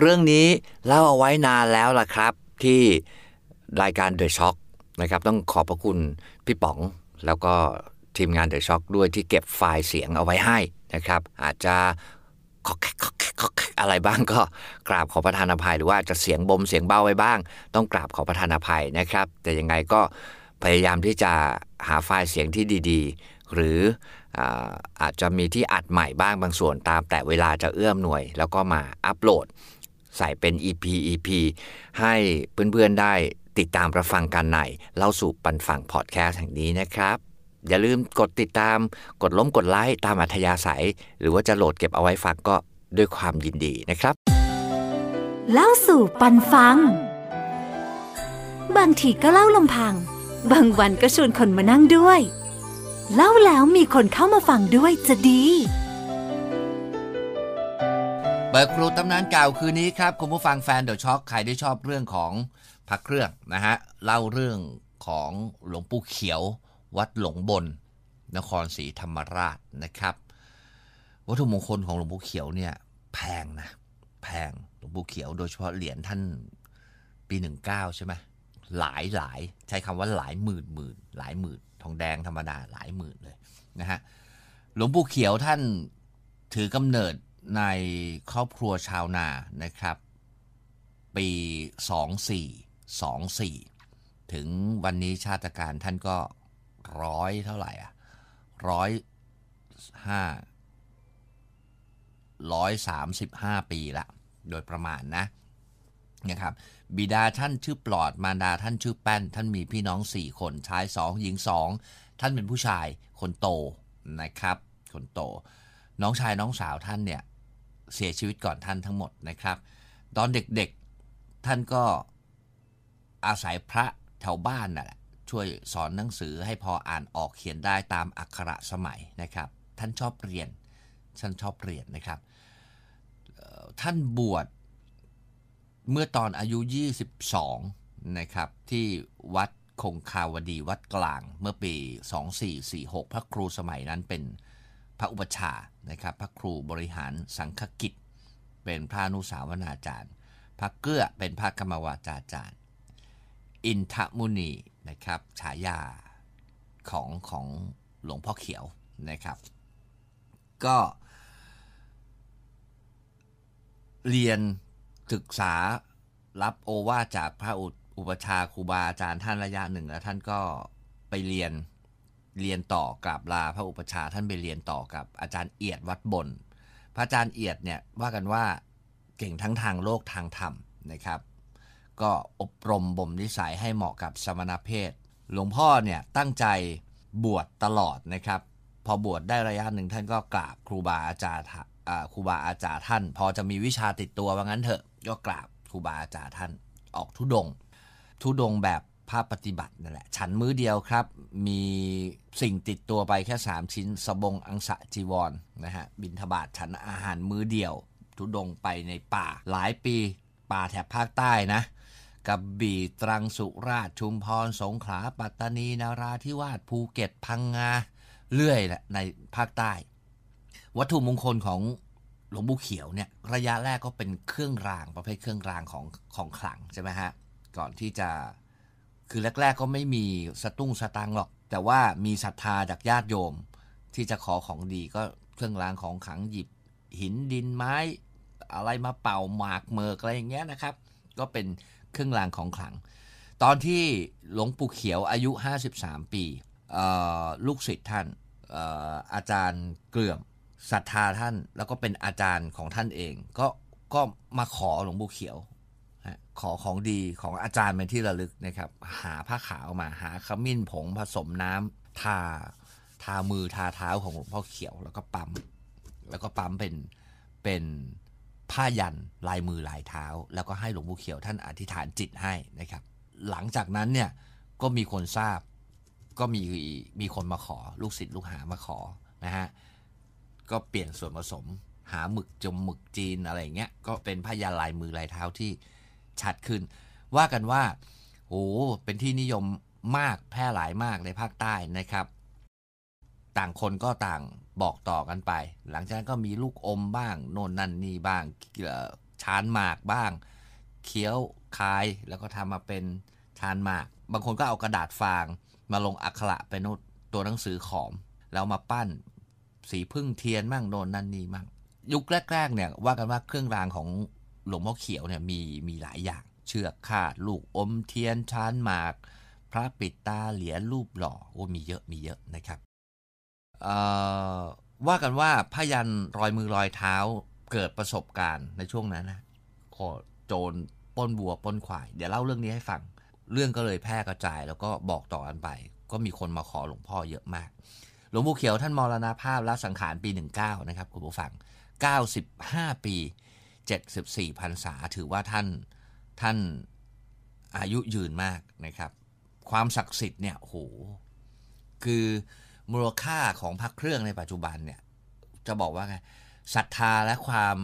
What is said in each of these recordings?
เรื่องนี้เล่าเอาไว้นานแล้วล่ะครับ ที่รายการ The Shock นะครับ ต้องขอบพระคุณพี่ป๋องแล้วก็ทีมงาน The Shock ด้วยที่เก็บไฟล์เสียงเอาไว้ให้นะครับ อาจจะอะไรบ้างก็กราบขอประทานอภัย หรือว่าจะเสียงบมเสียงเบาไว้บ้าง ต้องกราบขอประทานอภัยนะครับ แต่ยังไงก็พยายามที่จะหาไฟล์เสียงที่ดีๆ หรืออาอาจจะมีที่อัดใหม่บ้างบางส่วนตามแต่เวลาจะเอื้อมหน่วย แล้วก็มาอัปโหลด ใส่เป็น EP EP ให้เพื่อนๆได้ติดตามรับฟังกันในเล่าสู่ปันฟังพอดแคสต์แห่งนี้นะครับ อย่าลืมกดติดตามกดล้มกดไลค์ตามอัธยาศัย หรือว่าจะโหลดเก็บเอาไว้ฟังก็ด้วยความยินดีนะครับ เล่าสู่ปันฟัง บางทีก็เล่าลำพัง บางวันก็ชวนคนมานั่งด้วย เล่าแล้วมีคนเข้ามาฟังด้วยจะดี เบิกครูตำนานเก่าคืนนี้ครับ คุณผู้ฟังแฟนเดอะช็อคใครที่ชอบเรื่องของพระเครื่องนะฮะ เล่าเรื่องของหลวงปู่เขียววัดหลงบน นครศรีธรรมราชนะครับ วัตถุมงคลของหลวงปู่เขียวเนี่ย แพงนะ แพงหลวงปู่เขียวโดยเฉพาะเหรียญท่านปี 19 ใช่ไหมหลายหลายใช้คำว่าหลายหมื่นหมื่นหลายหมื่นทองแดงธรรมดาหลายหมื่นเลยนะฮะหลวงปู่เขียวท่านถือกำเนิด ในครอบครัวชาวนานะครับ ปี 2424 ถึงวันนี้ชาติการท่านก็ร้อยเท่าไหร่อะร้อยห้าร้อยสามสิบห้าปีละ โดยประมาณนะนะครับบิดาท่านชื่อปลอดมารดาท่านชื่อแป้น ท่านมีพี่น้องสี่คนชายสองหญิงสองท่านเป็นผู้ชายคนโตนะครับ คนโต น้องชายน้องสาวท่านเนี่ย เสียชีวิตก่อนท่านทั้งหมดนะครับ ตอนเด็กๆท่านก็อาศัยพระแถวบ้านน่ะแหละช่วยสอนหนังสือให้พออ่านออกเขียนได้ตามอักขระสมัยนะครับ ท่านชอบเรียน ท่านชอบเรียนนะครับ ท่านบวชเมื่อตอนอายุ 22 นะครับ ที่วัดคงคาวดีวัดกลางเมื่อปี 2446 พระครูสมัยนั้นเป็น พระอุปชานะครับ พระครูบริหารสังฆกิจ เป็นพระนุสาวนาจารย์ พระเกื้อเป็นพระกรรมวาจาจารย์ อินทมุนีนะครับฉายาของของหลวงพ่อเขียวนะครับ ก็ เรียนศึกษารับโอวาจากพระอุปชาครูบาอาจารย์ท่านระยะหนึ่งแล้วท่านก็ไปเรียน เรียนต่อกราบลาพระอุปชาท่านไปเรียนต่อกับอาจารย์เอียดวัดบน พระอาจารย์เอียดเนี่ยว่ากันว่าเก่งทั้งทางโลกทางธรรมนะครับ ก็อบรมบ่มนิสัยให้เหมาะกับสมณเพศ หลวงพ่อเนี่ยตั้งใจบวชตลอดนะครับ พอบวชได้ระยะหนึ่งท่านก็กราบครูบาอาจารย์ครูบาอาจารย์ท่าน พอจะมีวิชาติดตัวว่างั้นเถอะก็กราบครูบาอาจารย์ท่านออกทุดง ทุดงแบบ ภาพปฏิบัตินั่นแหละ ฉันมื้อเดียวครับ มีสิ่งติดตัวไปแค่ 3 ชิ้น สบงอังสะจีวรนนะฮะ บินทบาทฉันอาหารมื้อเดียว ทุดงไปในป่า หลายปี ป่าแถบภาคใต้นะกับบี่ตรังสุราษฎร์ชุมพรสงขลาปัตตานีนาราธิวาสภูเก็ตพังงาเรื่อยแหละในภาคใต้ วัตถุมงคลของหลวงปู่เขียวเนี่ยระยะแรกก็เป็นเครื่องรางประเภทเครื่องรางของของขลังใช่ไหมฮะก่อนที่จะ คือแรก ๆ ก็ไม่มีสตุ้งสตังค์หรอก แต่ว่ามีศรัทธาจากญาติโยม ที่จะขอของดีก็เครื่องรางของขลังหยิบ หินดินไม้ อะไรมาเป่าหมากเมิกอะไรอย่างเงี้ยนะครับ ก็เป็นเครื่องรางของขลัง ตอนที่หลวงปู่เขียวอายุ 53 ปีลูกศิษย์ท่านอออาจารย์เกลื่อมศรัทธาท่านแล้วก็เป็นอาจารย์ของท่านเอง ก็ก็มาขอหลวงปู่เขียว ขอของดีของอาจารย์เป็นที่ระลึกนะครับ หาผ้าขาวมาหาขมิ้นผงผสมน้ำทาทามือทาเท้าของหลวงพ่อเขียวแล้วก็ปั๊มแล้วก็ปั๊มเป็นเป็นผ้ายันลายมือลายเท้า แล้วก็ให้หลวงปู่เขียวท่านอธิษฐานจิตให้นะครับ หลังจากนั้นเนี่ยก็มีคนทราบก็มีมีคนมาขอลูกศิษย์ลูกหามาขอนะฮะก็เปลี่ยนส่วนผสมหาหมึกจมหมึกจีนอะไรเงี้ยก็เป็นผ้ายันลายมือลายเท้าที่ ชัดขึ้น ว่ากันว่าโอ้เป็นที่นิยมมากแพร่หลายมากในภาคใต้นะครับ ต่างคนก็ต่างบอกต่อกันไป หลังจากนั้นก็มีลูกอมบ้าง โน่นนั่นนี่บ้างชานหมากบ้าง เคี้ยวคายแล้วก็ทำมาเป็นชานหมาก บางคนก็เอากระดาษฟาง มาลงอักขระเป็นตัวหนังสือขอม แล้วมาปั้นสีพึ่งเทียนมั่งโน่นนั่นนี่มั่งยุคแรกๆเนี่ยว่ากันว่าเครื่องรางของ หลวงพ่อเขียวเนี่ยมีมีหลายอย่าง เชือกคาดลูกอมเทียนชานหมาก พระปิดตาเหรียญรูปหล่อโอ้มีเยอะมีเยอะนะครับว่ากันว่าพยันรอยมือรอยเท้าเกิดประสบการณ์ในช่วงนั้นนะขอโจรป้นบัวป้นควาย เดี๋ยวเล่าเรื่องนี้ให้ฟัง เรื่องก็เลยแพร่กระจายแล้วก็บอกต่อกันไป ก็มีคนมาขอหลวงพ่อเยอะมาก หลวงปู่เขียวท่านมรณาภาพละสังขารปี 19 นะครับคุณผู้ฟัง 95 ปี 74พรรษาถือว่าท่านท่านอายุยืนมากนะครับ ความศักดิ์สิทธิ์เนี่ยโหคือมูลค่าของพระเครื่องในปัจจุบันเนี่ยจะบอกว่าไงศรัทธาและความ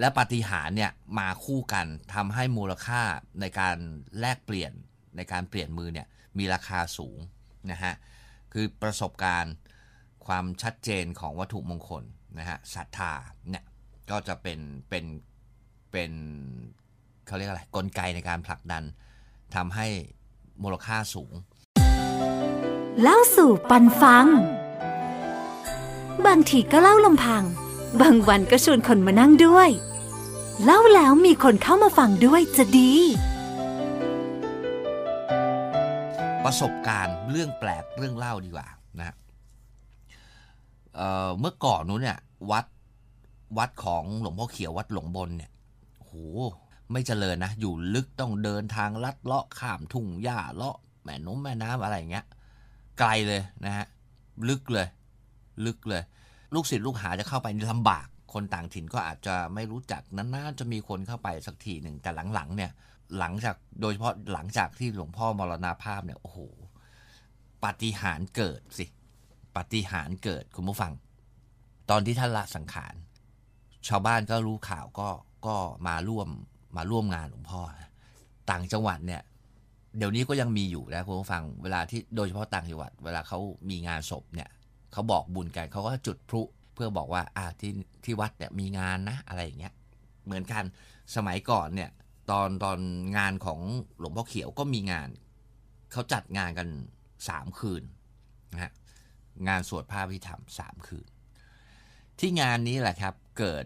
และปฏิหารเนี่ยมาคู่กันทำให้มูลค่าในการแลกเปลี่ยนในการเปลี่ยนมือเนี่ยมีราคาสูงนะฮะคือประสบการณ์ความชัดเจนของวัตถุมงคลนะฮะศรัทธาเนี่ย ก็จะเป็นเป็นเป็นเขาเรียกอะไรกลไกในการผลักดันทำให้มูลค่าสูง เล่าสู่ปันฟัง บางทีก็เล่าลำพัง บางวันก็ชวนคนมานั่งด้วย เล่าแล้วมีคนเข้ามาฟังด้วยจะดี ประสบการณ์เรื่องแปลกเรื่องเล่าดีกว่านะเเมื่อก่อนนู้นเนี่ยวัด วัดของหลวงพ่อเขียววัดหลวงบนเนี่ยโหไม่เจริญนะ อยู่ลึกต้องเดินทางลัดเลาะข้ามทุ่งหญ้าเลาะแม่น้ำแม่น้ำอะไรอย่างเงี้ย ไกลเลยนะฮะ ลึกเลย ลึกเลย ลูกศิษย์ลูกหาจะเข้าไปลำบาก คนต่างถิ่นก็อาจจะไม่รู้จักนานๆจะมีคนเข้าไปสักทีหนึ่ง แต่หลังๆเนี่ย หลังจากโดยเฉพาะหลังจากที่หลวงพ่อมรณาภาพเนี่ยโอ้โหปฏิหารเกิดสิปฏิหารเกิดคุณผู้ฟัง ตอนที่ท่านละสังขาร ชาวบ้านก็รู้ข่าวก็ก็มาร่วมมาร่วมงานหลวงพ่อ ต่างจังหวัดเนี่ย เดี๋ยวนี้ก็ยังมีอยู่นะคุณผู้ฟังเวลาที่โดยเฉพาะต่างจังหวัด เวลาเขามีงานศพเนี่ยเขาบอกบุญกันเขาก็จุดพลุเพื่อบอกว่าอ่าที่ที่วัดเนี่ยมีงานนะอะไรอย่างเงี้ยเหมือนกันสมัยก่อนเนี่ยตอนตอนงานของหลวงพ่อเขียวก็มีงานเขาจัดงานกันสามคืนนะฮะงานสวดพระพิธรรมสามคืน ที่งานนี้แหละครับเกิด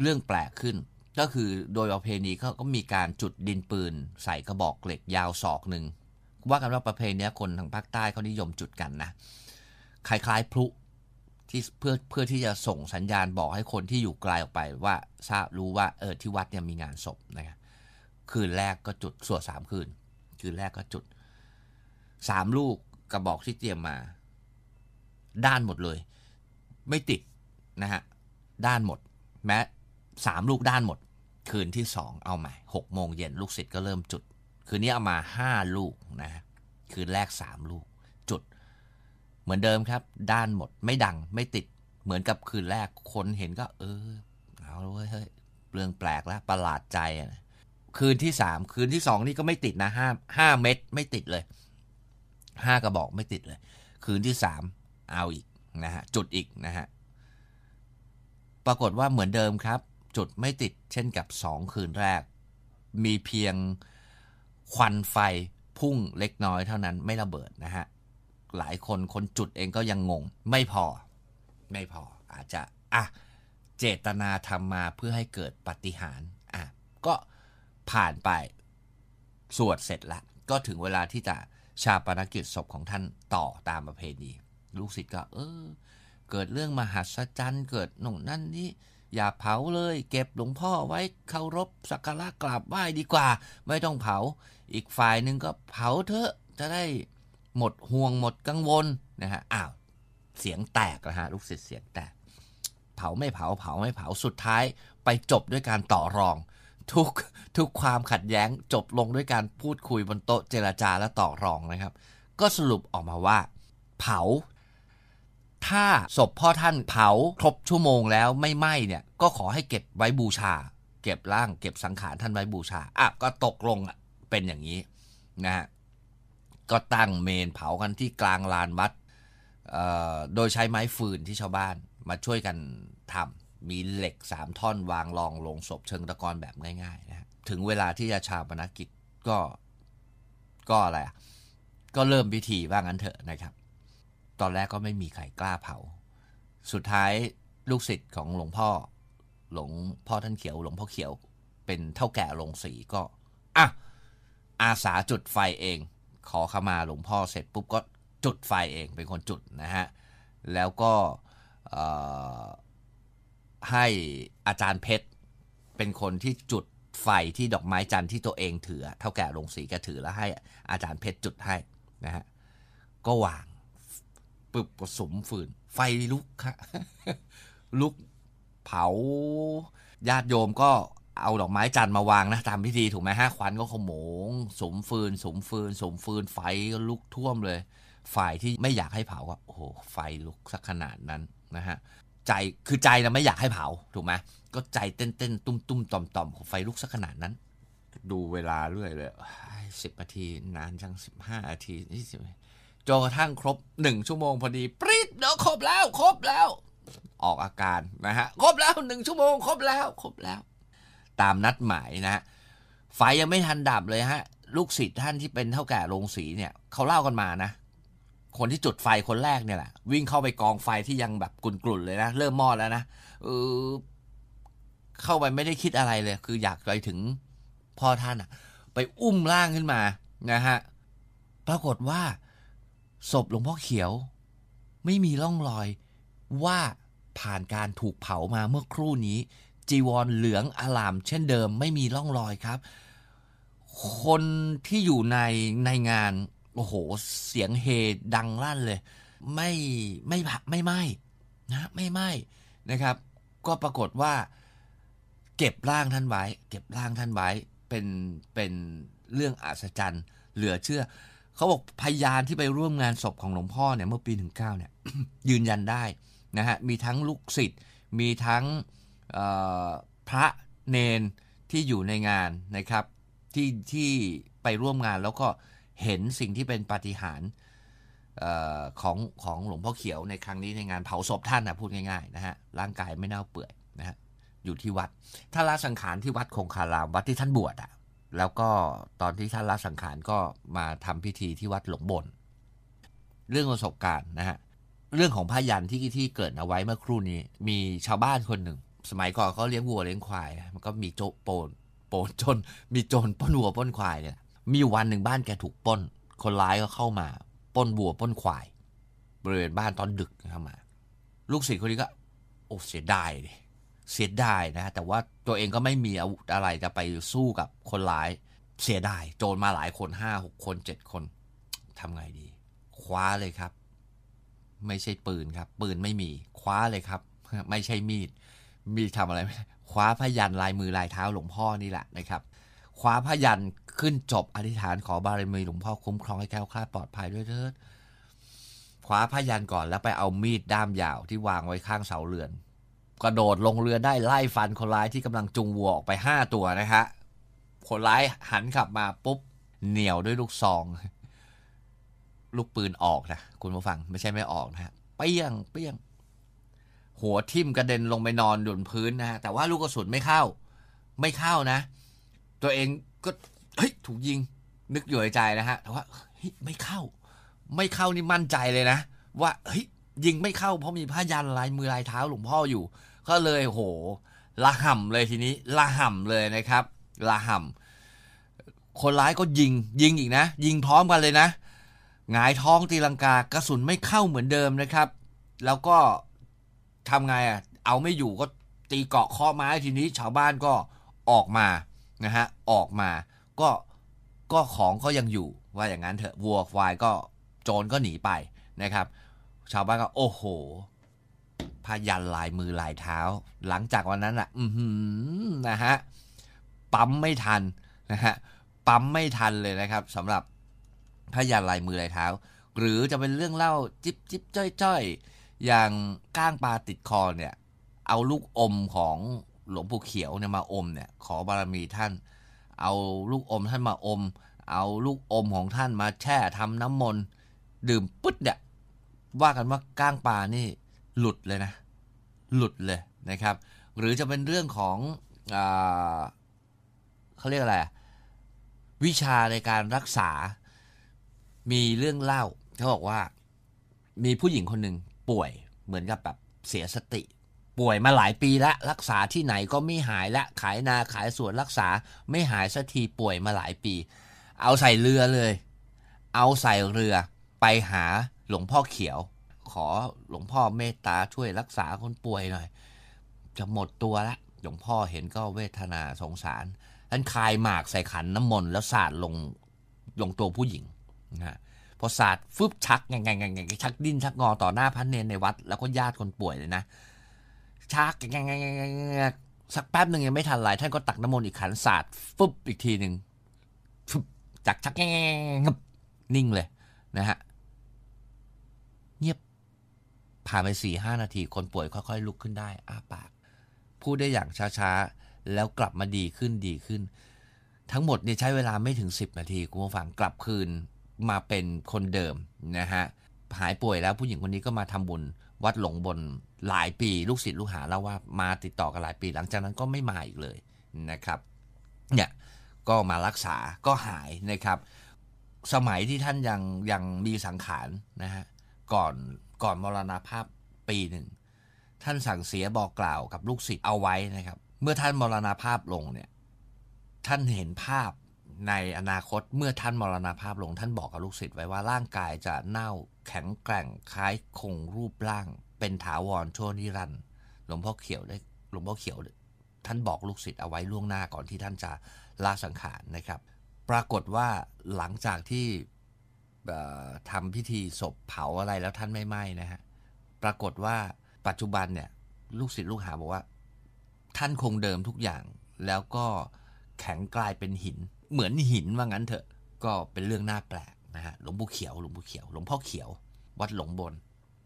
เรื่องแปลกขึ้น ก็คือโดยประเพณีเขาก็มีการจุดดินปืน ใส่กระบอกเหล็กยาวศอกหนึ่งว่ากันว่าประเพณีนี้คนทางภาคใต้เขานิยมจุดกันนะคล้ายๆพลุที่เพื่อเพื่อที่จะส่งสัญญาณบอกให้คนที่อยู่ไกลออกไปว่าทราบรู้ว่าเออที่วัดเนี่ยมีงานศพนะครับคืนแรกก็จุดสวดสามคืน คืนแรกก็จุดสามลูกกระบอกที่เตรียมมา ด้านหมดเลย ไม่ติด นะฮะด้านหมด แม้สามลูกด้านหมด คืนที่สองเอาใหม่หกโมงเย็นลูกศิษย์ก็เริ่มจุด คืนนี้เอามาห้าลูกนะคืนแรกสามลูก จุด เหมือนเดิมครับ ด้านหมดไม่ดังไม่ติดเหมือนกับคืนแรกคนเห็นก็ เออเอาเลยเฮ้ยเรื่องแปลกแล้วประหลาดใจนะคืนที่สามคืนที่สองนี่ก็ไม่ติดนะห้าห้าเม็ดไม่ติดเลยห้ากระบอกไม่ติดเลย คืนที่สามเอาอีกนะฮะจุดอีกนะฮะ ปรากฏว่าเหมือนเดิมครับ จุดไม่ติดเช่นกับสองคืนแรก มีเพียงควันไฟพุ่งเล็กน้อยเท่านั้นไม่ระเบิดนะฮะ หลายคนคนจุดเองก็ยังงง ไม่พอ ไม่พออาจจะ อะ เจตนาทำมาเพื่อให้เกิดปฏิหารอะ ก็ผ่านไปสวดเสร็จล้วก็ถึงเวลาที่จะชาปนกิจศพของท่านต่อตามประเพณี ลูกศิษย์ก็ เออ เกิดเรื่องมหัศจรรย์เกิดหนุ่นนั่นนี่อย่าเผาเลย เก็บหลวงพ่อไว้เคารพสักการะกราบไหว้ดีกว่า ไม่ต้องเผา อีกฝ่ายหนึ่งก็เผาเถอะจะได้หมดห่วงหมดกังวลนะฮะอ้าวเสียงแตกนะฮะลูกศิษย์เสียงแตก เผาไม่เผาเผาไม่เผาสุดท้าย ไปจบด้วยการต่อรอง ทุกทุกความขัดแย้งจบลงด้วยการพูดคุยบนโต๊ะเจราจาและต่อรองนะครับ ก็สรุปออกมาว่า เผา ถ้าศพพ่อท่านเผาครบชั่วโมงแล้วไม่ไหม้เนี่ย ก็ขอให้เก็บไว้บูชา เก็บร่างเก็บสังขารท่านไว้บูชาอะก็ตกลงเป็นอย่างนี้นะฮะก็ตั้งเมนเผากันที่กลางลานวัดโดยใช้ไม้ฟืนที่ชาวบ้านมาช่วยกันทำมีเหล็กสามท่อนวางรองลงศพเชิงตะกอนแบบง่ายๆนะฮะถึงเวลาที่จะชาปนกิจก็ก็อะไรอะก็เริ่มพิธีว่างั้นเถอะนะครับ ตอนแรกก็ไม่มีใครกล้าเผา สุดท้ายลูกศิษย์ของหลวงพ่อ หลวงพ่อท่านเขียว หลวงพ่อเขียว เป็นเท่าแก่ลงสีก็อะอาสาจุดไฟเอง ขอขมาหลวงพ่อเสร็จปุ๊บก็จุดไฟเองเป็นคนจุดนะฮะ แล้วก็ให้อาจารย์เพชร เป็นคนที่จุดไฟที่ดอกไม้จันทร์ที่ตัวเองถือ เท่าแก่ลงสีก็ถือแล้วให้อาจารย์เพชรจุดให้นะฮะ ก็วาง ปึบผสมฟืน ไฟลุกค่ะลุกเผา ญาติโยมก็เอาดอกไม้จันทร์มาวางนะตามพิธีถูกไหมฮะควันก็ขโมง สมฟืน สมฟืน สมฟืน ไฟก็ลุกท่วมเลย ฝ่ายที่ไม่อยากให้เผาก็โอ้โหไฟลุกสักขนาดนั้นนะฮะใจคือใจเราไม่อยากให้เผาถูกไหมก็ใจเต้นเต้นตุ้มตุ้มต่อมต่อมไฟลุกสักขนาดนั้น ดูเวลาเรื่อยเลยสิบนาทีนานจังสิบห้านาทีนี่สิ จนกระทั่งครบหนึ่งชั่วโมงพอดีปริ๊ดเดี๋ยวครบแล้ว ครบแล้ว ออกอาการนะฮะ ครบแล้วหนึ่งชั่วโมง ครบแล้ว ครบแล้ว ตามนัดหมายนะฮะไฟยังไม่ทันดับเลยฮะ ลูกศิษย์ท่านที่เป็นเท่าแก่โรงสีเนี่ยเขาเล่ากันมานะ คนที่จุดไฟคนแรกเนี่ยแหละ วิ่งเข้าไปกองไฟที่ยังแบบกลุ่นๆเลยนะ เริ่มมอดแล้วนะเออเข้าไปไม่ได้คิดอะไรเลย คืออยากไปถึงพ่อท่านอะไปอุ้มร่างขึ้นมานะฮะปรากฏว่า ศพหลวงพ่อเขียว ไม่มีร่องรอยว่าผ่านการถูกเผามาเมื่อครู่นี้ จีวรเหลืองอลาม เช่นเดิมไม่มีร่องรอยครับ คนที่อยู่ในในงาน โอ้โห เสียงเฮดังลั่นเลย ไม่ไม่ไม่ไหมนะไม่ไหมนะครับ ก็ปรากฏว่า เก็บร่างท่านไว้ เก็บร่างท่านไว้เป็นเป็นเรื่องอัศจรรย์ เหลือเชื่อ เขาบอกพยานที่ไปร่วมงานศพของหลวงพ่อเนี่ยเมื่อปีถึงเก้าเนี่ยยืนยันได้นะฮะมีทั้งลูกศิษย์มีทั้งพระเนนที่อยู่ในงานนะครับที่ที่ไปร่วมงานแล้วก็เห็นสิ่งที่เป็นปาฏิหาริย์ของของหลวงพ่อเขียวในครั้งนี้ในงานเผาศพท่านนะพูดง่ายๆนะฮะร่างกายไม่เน่าเปื่อยนะฮะอยู่ที่วัดท่าละสังขารที่วัดคงคารามวัดที่ท่านบวชอะ แล้วก็ตอนที่ท่านละสังขารก็มาทำพิธีที่วัดหลงบน เรื่องประสบการณ์นะฮะเรื่องของพยันที่ที่เกิดเอาไว้เมื่อครู่นี้ มีชาวบ้านคนหนึ่ง สมัยก่อนเขาเลี้ยงวัวเลี้ยงควาย มันก็มีโจโปนโปนจน มีโจรป้นวัวป้นควายเนี่ยมีวันหนึ่งบ้านแกถูกป้น คนร้ายก็เข้ามาป้นวัวป้นควาย บริเวณบ้านตอนดึกเข้ามา ลูกศิษย์คนนี้ก็โอ้เสียดายดิ เสียดายนะแต่ว่าตัวเองก็ไม่มีอาวุธอะไรจะไปสู้กับคนร้าย เสียดายโจรมาหลายคนห้าหกคนเจ็ดคนทำไงดี คว้าเลยครับ ไม่ใช่ปืนครับ ปืนไม่มี คว้าเลยครับ ไม่ใช่มีด มีทำอะไรไม่คว้าพยันลายมือลายเท้าหลวงพ่อนี่แหละนะครับคว้าพยันขึ้นจบอธิษฐานขอบารมีหลวงพ่อคุ้มครองให้แก้วคลาดปลอดภัยด้วยเถิดคว้าพยันก่อนแล้วไปเอามีดด้ามยาวที่วางไว้ข้างเสาเรือน กระโดดลงเรือได้ไล่ฟันคนร้ายที่กำลังจุงวัวออกไปห้าตัวนะฮะคนร้ายหันขับมาปุ๊บเหนียวด้วยลูกซอง ลูกปืนออกนะคุณผู้ฟังไม่ใช่ไม่ออกนะฮะเปี้ยงเปี้ยง หัวทิ่มกระเด็นลงไปนอนอยู่บนพื้นนะฮะแต่ว่าลูกกระสุนไม่เข้า ไม่เข้านะ ตัวเองก็เฮ้ยถูกยิง นึกอยู่ในใจนะฮะแต่ว่าเฮ้ยไม่เข้า ไม่เข้านี่มั่นใจเลยนะ ว่าเฮ้ย ยิงไม่เข้าเพราะมีผ้ายันลายมือลายเท้าหลวงพ่ออยู่ ก็เลยโหละห่ำเลยทีนี้ละห่ำเลยนะครับละห่ำคนร้ายก็ยิงยิงอีกนะ ยิงพร้อมกันเลยนะหงายท้องตีลังกากระสุนไม่เข้าเหมือนเดิมนะครับ แล้วก็ทำไงอะเอาไม่อยู่ก็ตีเกาะข้อไม้ทีนี้ชาวบ้านก็ออกมานะฮะออกมา ก็ก็ของก็ยังอยู่ว่าอย่างนั้นเถอะวัวควายก็โจรก็หนีไปนะครับ ชาวบ้านก็โอ้โหพยันลายมือลายเท้า หลังจากวันนั้นอะ อืมนะฮะปั๊มไม่ทันนะฮะปั๊มไม่ทันเลยนะครับสำหรับพยันลายมือลายเท้า หรือจะเป็นเรื่องเล่าจิบจิบจ้อยจ้อยอย่างก้างปลาติดคอเนี่ย เอาลูกอมของหลวงปู่เขียวเนี่ยมาอมเนี่ย ขอบารมีท่าน เอาลูกอมท่านมาอม เอาลูกอมของท่านมาแช่ทำน้ำมนต์ดื่มปึ๊ดเนี่ย ว่ากันว่าก้างปลานี่หลุดเลยนะ หลุดเลยนะครับ หรือจะเป็นเรื่องของอเขาเรียกอะไรวิชาในการรักษา มีเรื่องเล่าเขาบอกว่ามีผู้หญิงคนหนึ่งป่วยเหมือนกับแบบเสียสติ ป่วยมาหลายปีแล้วรักษาที่ไหนก็ไม่หายละขายนาขายสวนรักษาไม่หายสักทีป่วยมาหลายปี เอาใส่เรือเลย เอาใส่เรือไปหา หลวงพ่อเขียว ขอหลวงพ่อเมตตาช่วยรักษาคนป่วยหน่อย จะหมดตัวละ หลวงพ่อเห็นก็เวทนาสงสารท่านคายหมากใส่ขันน้ำมนต์แล้วสาดลงลงตัวผู้หญิงนะพอสาดฟึบชักไงไงไงไงชักดิ้นชักงอต่อหน้าพระเนนในวัด แล้วก็ญาติคนป่วยเลยนะ ชักไงไงไงไงไงสักแป๊บหนึ่งยังไม่ทันไรท่านก็ตักน้ำมนต์อีกขันสาดฟึบอีกทีหนึ่งฟึบจากชักแงงบนิ่งเลยนะฮะเงียบ ผ่านไปสี่ห้านาทีคนป่วยค่อยๆ ลุกขึ้นได้อ้าปาก พูดได้อย่างช้าๆ แล้วกลับมาดีขึ้นดีขึ้น ทั้งหมดเนี่ยใช้เวลาไม่ถึง 10 นาทีคุณผู้ฟังกลับคืนมาเป็นคนเดิมนะฮะหายป่วยแล้วผู้หญิงคนนี้ก็มาทำบุญวัดหลงบนหลายปีลูกศิษย์ลูกหาเล่าว่ามาติดต่อกันหลายปี หลังจากนั้นก็ไม่มาอีกเลยนะครับเนี่ยก็มารักษาก็หายนะครับ สมัยที่ท่านยังยังมีสังขารนะฮะก่อน ก่อนมรณภาพปีหนึ่ง ท่านสั่งเสียบอกกล่าวกับลูกศิษย์เอาไว้นะครับ เมื่อท่านมรณภาพลงเนี่ยท่านเห็นภาพในอนาคตเมื่อท่านมรณภาพลง ท่านบอกกับลูกศิษย์ไว้ว่าร่างกายจะเน่าแข็งแกร่งคล้ายคงรูปร่าง เป็นถาวรชั่วนิรันดร์หลวงพ่อเขียวได้หลวงพ่อเขียวท่านบอกลูกศิษย์เอาไว้ล่วงหน้าก่อนที่ท่านจะลาสังขารนะครับ ปรากฏว่าหลังจากที่ ทำพิธีศพเผาอะไรแล้วท่านไม่ไหม้นะฮะ ปรากฏว่าปัจจุบันเนี่ยลูกศิษย์ลูกหาบอกว่า ท่านคงเดิมทุกอย่าง แล้วก็แข็งกลายเป็นหิน เหมือนหินว่างั้นเถอะ ก็เป็นเรื่องน่าแปลกนะฮะ หลวงปู่เขียว หลวงปู่เขียว หลวงพ่อเขียว วัดหลงบน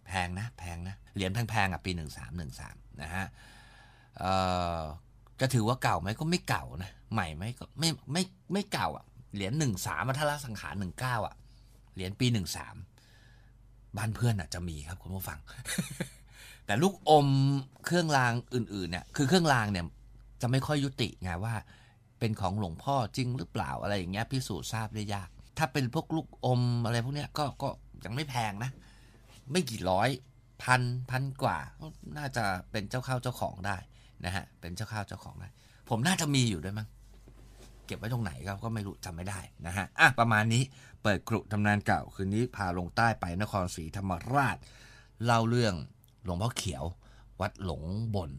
แพงนะ แพงนะ เหรียญแพงๆอะปีหนึ่งสามหนึ่งสามนะฮะจะถือว่าเก่าไหมก็ไม่เก่านะ ใหม่ไหมก็ไม่ไม่ไม่เก่าอะ เหรียญหนึ่งสามทละสังขารหนึ่งเก้าอะ เหรียญปีหนึ่งสามบ้านเพื่อนอะจะมีครับคุณผู้ฟัง แต่ลูกอมเครื่องรางอื่นๆเนี่ยคือเครื่องรางเนี่ยจะไม่ค่อยยุติไงว่า เป็นของหลวงพ่อจริงหรือเปล่าอะไรอย่างเงี้ยพิสูจน์ทราบได้ยาก ถ้าเป็นพวกลูกอมอะไรพวกเนี้ยก็ก็ยังไม่แพงนะ ไม่กี่ร้อยพันพันกว่า น่าจะเป็นเจ้าข้าเจ้าของได้นะฮะเป็นเจ้าข้าเจ้าของได้ ผมน่าจะมีอยู่ด้วยมั้ง ก็บไว้ตรงไหนก็ก็ไม่รู้จำไม่ได้นะฮะอะประมาณนี้เปิดกรุตำนานเก่าคืนนี้พาลงใต้ไปนครศรีธรรมราช เล่าเรื่องหลวงพ่อเขียว วัดหลงบน